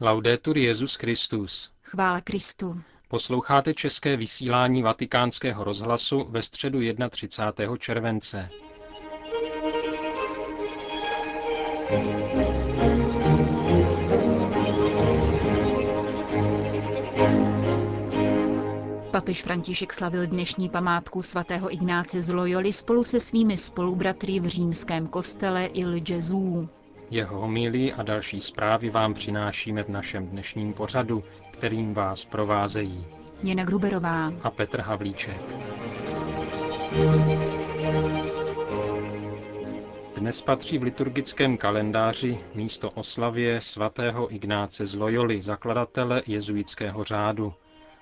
Laudetur Jezus Christus. Chvála Kristu. Posloucháte české vysílání Vatikánského rozhlasu ve středu 31. července. Papež František slavil dnešní památku svatého Ignáce z Loyoli spolu se svými spolubratry v římském kostele Il Gesù. Jeho homílí a další zprávy vám přinášíme v našem dnešním pořadu, kterým vás provázejí Jana Gruberová a Petr Havlíček. Dnes patří v liturgickém kalendáři místo oslavě svatého Ignáce z Loyoli, zakladatele jezuitského řádu.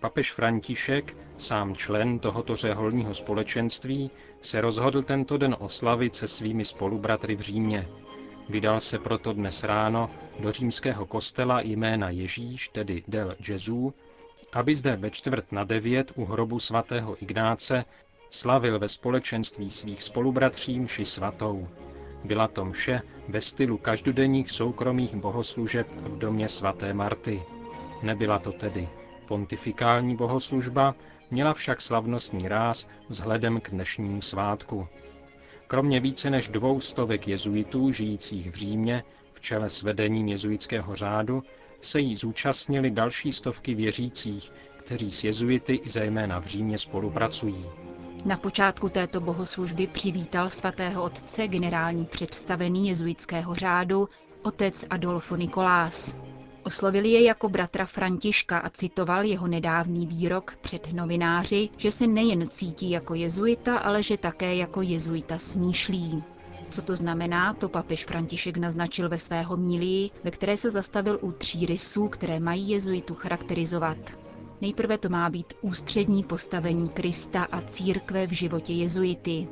Papež František, sám člen tohoto řeholního společenství, se rozhodl tento den oslavit se svými spolubratry v Římě. Vydal se proto dnes ráno do římského kostela jména Ježíš, tedy del Gesù, aby zde ve čtvrt na devět u hrobu svatého Ignáce slavil ve společenství svých spolubratří mši svatou. Byla to mše ve stylu každodenních soukromých bohoslužeb v domě svaté Marty. Nebyla to tedy pontifikální bohoslužba, měla však slavnostní ráz vzhledem k dnešnímu svátku. Kromě více než dvou stovek jezuitů žijících v Římě v čele s vedením jezuitského řádu se jí zúčastnili další stovky věřících, kteří s jezuity zejména v Římě spolupracují. Na počátku této bohoslužby přivítal svatého otce generální představený jezuitského řádu otec Adolfo Nikolás. Oslovil je jako bratra Františka a citoval jeho nedávný výrok před novináři, že se nejen cítí jako jezuita, ale že také jako jezuita smýšlí. Co to znamená, to papež František naznačil ve své homílii, ve které se zastavil u tří rysů, které mají jezuitu charakterizovat. Nejprve to má být ústřední postavení Krista a církve v životě jezuity,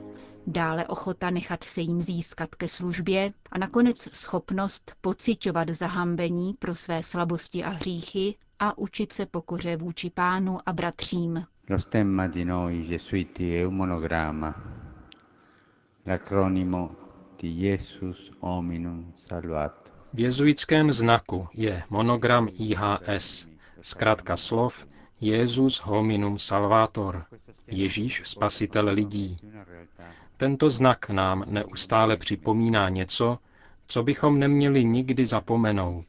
dále ochota nechat se jim získat ke službě a nakonec schopnost pocitovat zahambení pro své slabosti a hříchy a učit se pokoře vůči pánu a bratřím. Lo stemma di noi gesuiti è un monogramma, l'acronimo di Jesus hominum salvato. V jezuitském znaku je monogram IHS, zkrátka slov Jezus hominum salvator, Ježíš spasitel lidí. Tento znak nám neustále připomíná něco, co bychom neměli nikdy zapomenout,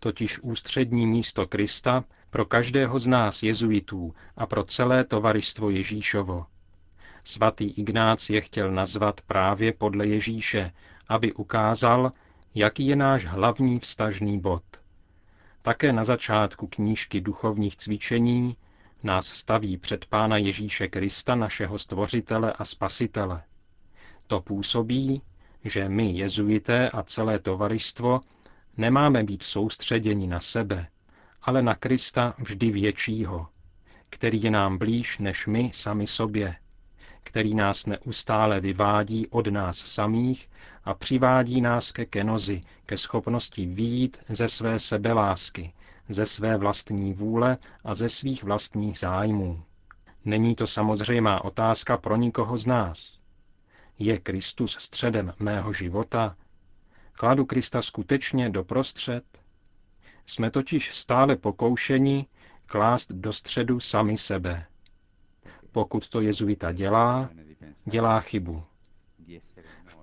totiž ústřední místo Krista pro každého z nás jezuitů a pro celé tovaristvo Ježíšovo. Svatý Ignác je chtěl nazvat právě podle Ježíše, aby ukázal, jaký je náš hlavní vztažný bod. Také na začátku knížky duchovních cvičení nás staví před Pána Ježíše Krista, našeho stvořitele a spasitele. To působí, že my, jezuité a celé tovaristvo, nemáme být soustředěni na sebe, ale na Krista vždy většího, který je nám blíž než my sami sobě, který nás neustále vyvádí od nás samých a přivádí nás ke kenozi, ke schopnosti výjít ze své sebelásky, ze své vlastní vůle a ze svých vlastních zájmů. Není to samozřejmá otázka pro nikoho z nás. Je Kristus středem mého života? Kladu Krista skutečně doprostřed? Jsme totiž stále pokoušeni klást do středu sami sebe. Pokud to jezuita dělá, dělá chybu.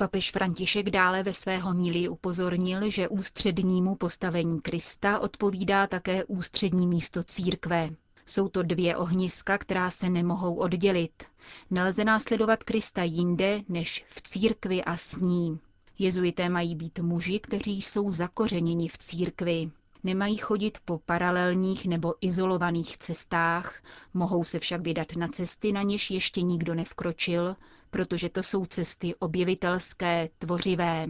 Papež František dále ve své homílii upozornil, že ústřednímu postavení Krista odpovídá také ústřední místo církve. Jsou to dvě ohniska, která se nemohou oddělit. Nelze následovat Krista jinde než v církvi a s ní. Jezuité mají být muži, kteří jsou zakořeněni v církvi. Nemají chodit po paralelních nebo izolovaných cestách, mohou se však vydat na cesty, na něž ještě nikdo nevkročil, protože to jsou cesty objevitelské, tvořivé.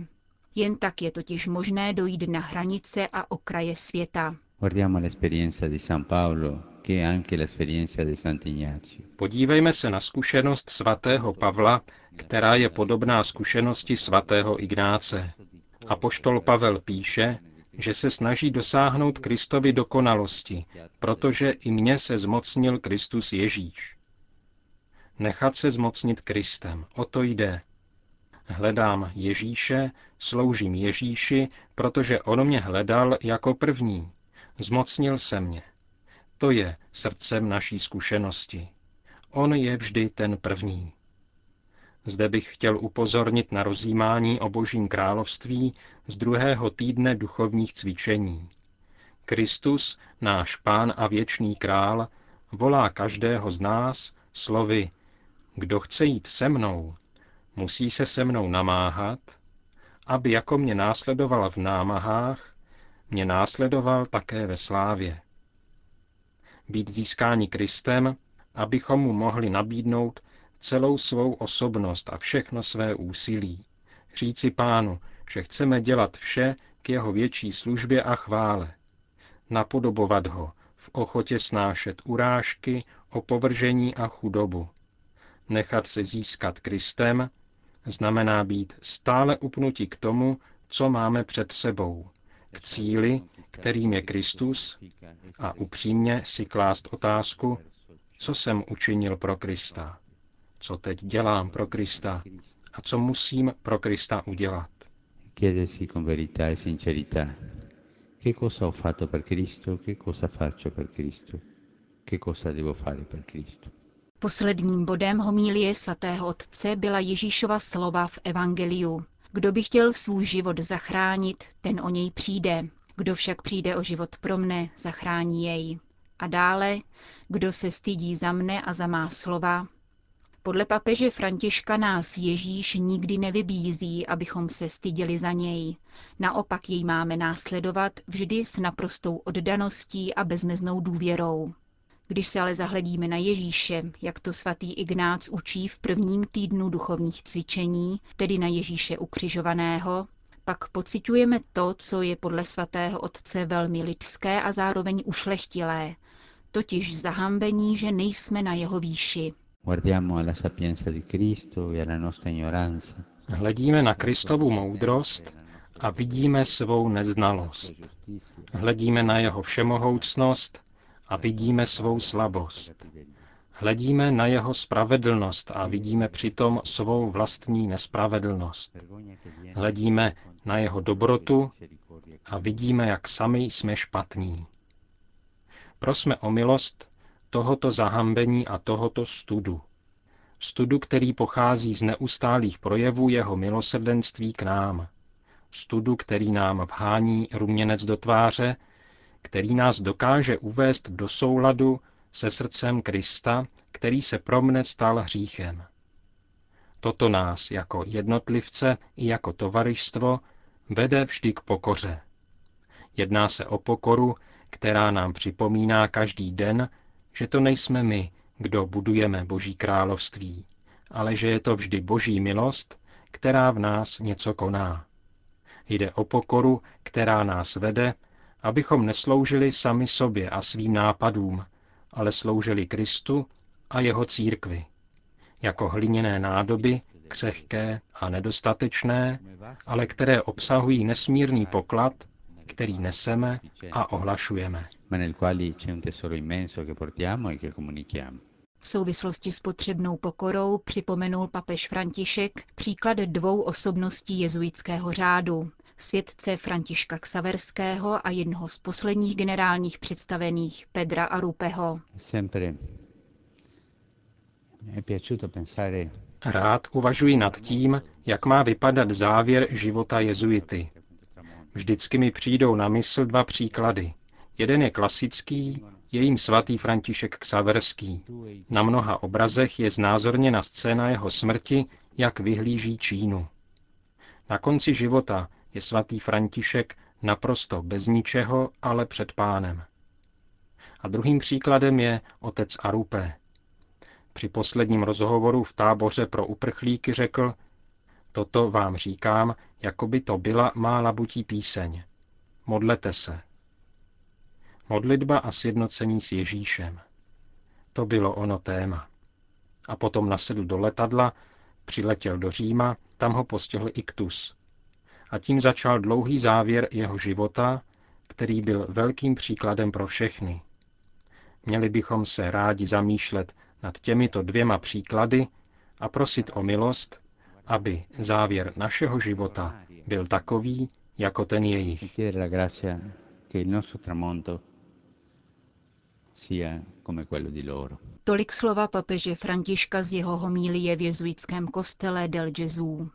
Jen tak je totiž možné dojít na hranice a okraje světa. Guardiamo l'esperienza di San Paolo che è anche l'esperienza di Sant'Ignazio. Podívejme se na zkušenost svatého Pavla, která je podobná zkušenosti svatého Ignáce. Apoštol Pavel píše, že se snaží dosáhnout Kristovy dokonalosti, protože i mně se zmocnil Kristus Ježíš. Nechat se zmocnit Kristem, o to jde. Hledám Ježíše, sloužím Ježíši, protože on mě hledal jako první. Zmocnil se mě. To je srdcem naší zkušenosti. On je vždy ten první. Zde bych chtěl upozornit na rozjímání o Božím království z druhého týdne duchovních cvičení. Kristus, náš pán a věčný král, volá každého z nás slovy Kdo chce jít se mnou, musí se se mnou namáhat, aby jako mě následoval v námahách, mě následoval také ve slávě. Být získáni Kristem, abychom mu mohli nabídnout celou svou osobnost a všechno své úsilí. Říci pánu, že chceme dělat vše k jeho větší službě a chvále. Napodobovat ho, v ochotě snášet urážky, opovržení a chudobu. Nechat se získat Kristem znamená být stále upnutí k tomu, co máme před sebou, k cíli, kterým je Kristus, a upřímně si klást otázku, co jsem učinil pro Krista, co teď dělám pro Krista a co musím pro Krista udělat. Chiedersi con verità e che cosa devo fare per Cristo. Posledním bodem homílie svatého otce byla Ježíšova slova v Evangeliu. Kdo by chtěl svůj život zachránit, ten o něj přijde. Kdo však přijde o život pro mne, zachrání jej. A dále, kdo se stydí za mne a za má slova. Podle papeže Františka nás Ježíš nikdy nevybízí, abychom se styděli za něj. Naopak jej máme následovat vždy s naprostou oddaností a bezmeznou důvěrou. Když se ale zahledíme na Ježíše, jak to svatý Ignác učí v prvním týdnu duchovních cvičení, tedy na Ježíše ukřižovaného, pak pociťujeme to, co je podle svatého otce velmi lidské a zároveň ušlechtilé, totiž zahambení, že nejsme na jeho výši. E Hledíme na Kristovu moudrost a vidíme svou neznalost. Hledíme na jeho všemohoucnost a vidíme svou slabost. Hledíme na jeho spravedlnost a vidíme přitom svou vlastní nespravedlnost. Hledíme na jeho dobrotu a vidíme, jak sami jsme špatní. Prosme o milost tohoto zahambení a tohoto studu. Studu, který pochází z neustálých projevů jeho milosrdenství k nám. Studu, který nám vhání ruměnec do tváře, který nás dokáže uvést do souladu se srdcem Krista, který se pro mne stal hříchem. Toto nás jako jednotlivce i jako tovarištvo vede vždy k pokoře. Jedná se o pokoru, která nám připomíná každý den, že to nejsme my, kdo budujeme Boží království, ale že je to vždy Boží milost, která v nás něco koná. Jde o pokoru, která nás vede, abychom nesloužili sami sobě a svým nápadům, ale sloužili Kristu a jeho církvi. Jako hliněné nádoby, křehké a nedostatečné, ale které obsahují nesmírný poklad, který neseme a ohlašujeme. e V souvislosti s potřebnou pokorou připomenul papež František příklad dvou osobností jezuitského řádu, světce Františka Ksaverského a jednoho z posledních generálních představených Pedra Arupeho. Rád uvažuji nad tím, jak má vypadat závěr života jezuity. Vždycky mi přijdou na mysl dva příklady. Jeden je klasický, je jim svatý František Ksaverský. Na mnoha obrazech je znázorněna scéna jeho smrti, jak vyhlíží Čínu. Na konci života je svatý František naprosto bez ničeho, ale před pánem. A druhým příkladem je otec Arupé. Při posledním rozhovoru v táboře pro uprchlíky řekl, toto vám říkám, jako by to byla má labutí píseň. Modlete se. Modlitba a sjednocení s Ježíšem. To bylo ono téma. A potom nasedl do letadla, přiletěl do Říma, tam ho postihl iktus. A tím začal dlouhý závěr jeho života, který byl velkým příkladem pro všechny. Měli bychom se rádi zamýšlet nad těmito dvěma příklady a prosit o milost, aby závěr našeho života byl takový, jako ten jejich. Tolik slova papeže Františka z jeho homílie v jezuitském kostele del Gesù.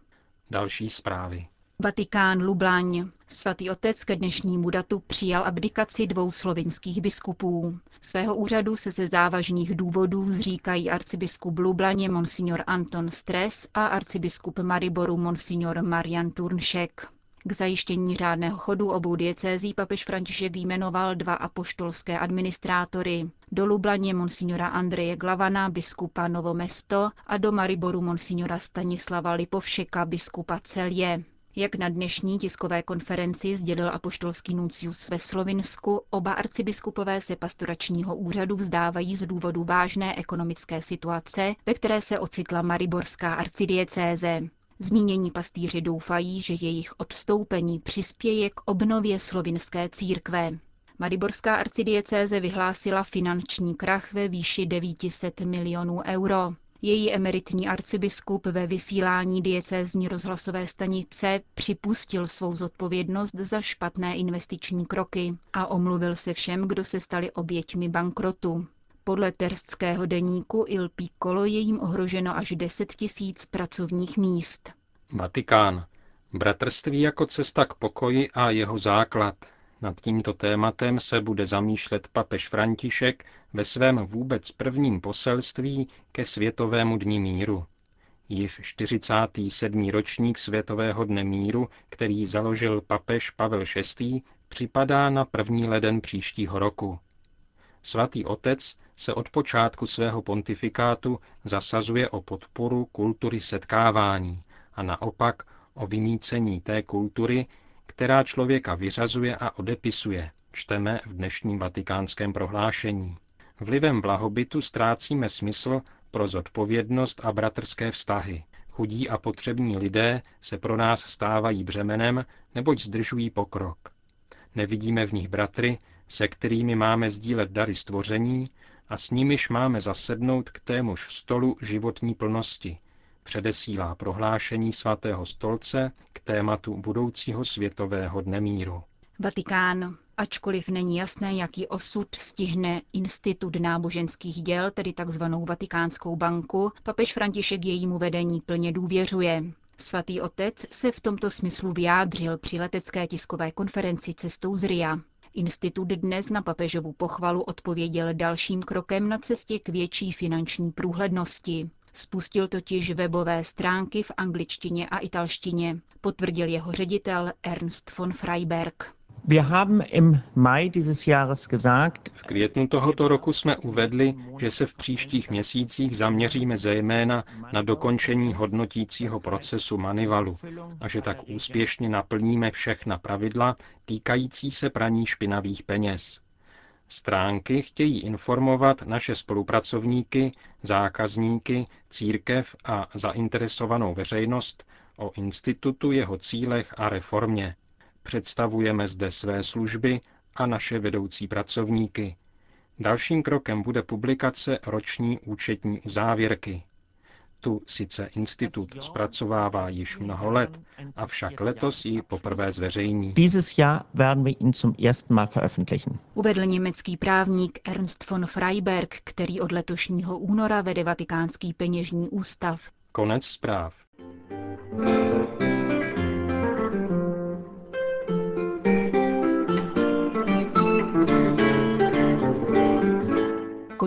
Další zprávy. Vatikán Lublaň. Svatý otec ke dnešnímu datu přijal abdikaci dvou slovinských biskupů. Svého úřadu se ze závažných důvodů zříkají arcibiskup Lublaně Monsignor Anton Stres a arcibiskup Mariboru Monsignor Marian Turnšek. K zajištění řádného chodu obou diecézí papež František jmenoval dva apoštolské administrátory. Do Lublaně monsignora Andreje Glavana, biskupa Novomesto a do Mariboru monsignora Stanislava Lipovšeka, biskupa Celje. Jak na dnešní tiskové konferenci sdělil apoštolský nuncius ve Slovinsku, oba arcibiskupové se pastoračního úřadu vzdávají z důvodu vážné ekonomické situace, ve které se ocitla Mariborská arcidiecéze. Zmínění pastýři doufají, že jejich odstoupení přispěje k obnově slovinské církve. Mariborská arcidiecéze vyhlásila finanční krach ve výši 900 milionů euro. Její emeritní arcibiskup ve vysílání diecézní rozhlasové stanice připustil svou zodpovědnost za špatné investiční kroky a omluvil se všem, kdo se stali oběťmi bankrotu. Podle terstského deníku Il Piccolo je jim ohroženo až 10 tisíc pracovních míst. Vatikán. Bratrství jako cesta k pokoji a jeho základ. Nad tímto tématem se bude zamýšlet papež František ve svém vůbec prvním poselství ke Světovému dní míru. Již 47. ročník Světového dne míru, který založil papež Pavel VI., připadá na první leden příštího roku. Svatý otec se od počátku svého pontifikátu zasazuje o podporu kultury setkávání a naopak o vymícení té kultury, která člověka vyřazuje a odepisuje, čteme v dnešním vatikánském prohlášení. Vlivem blahobytu ztrácíme smysl pro zodpovědnost a bratrské vztahy. Chudí a potřební lidé se pro nás stávají břemenem, neboť zdržují pokrok. Nevidíme v nich bratry, se kterými máme sdílet dary stvoření a s nimiž máme zasednout k témuž stolu životní plnosti, předesílá prohlášení svatého stolce k tématu budoucího světového dne míru. Vatikán. Ačkoliv není jasné, jaký osud stihne Institut náboženských děl, tedy tzv. Vatikánskou banku, papež František jejímu vedení plně důvěřuje. Svatý otec se v tomto smyslu vyjádřil při letecké tiskové konferenci cestou z Ria. Institut dnes na papežovu pochvalu odpověděl dalším krokem na cestě k větší finanční průhlednosti. Spustil totiž webové stránky v angličtině a italštině, potvrdil jeho ředitel Ernst von Freiberg. V květnu tohoto roku jsme uvedli, že se v příštích měsících zaměříme zejména na dokončení hodnotícího procesu Manivalu a že tak úspěšně naplníme všechna pravidla týkající se praní špinavých peněz. Stránky chtějí informovat naše spolupracovníky, zákazníky, církev a zainteresovanou veřejnost o institutu, jeho cílech a reformě. Představujeme zde své služby a naše vedoucí pracovníky. Dalším krokem bude publikace roční účetní uzávěrky. Tu sice institut zpracovává již mnoho let, avšak letos ji poprvé zveřejní. Uvedl německý právník Ernst von Freiberg, který od letošního února vede Vatikánský peněžní ústav. Konec zpráv.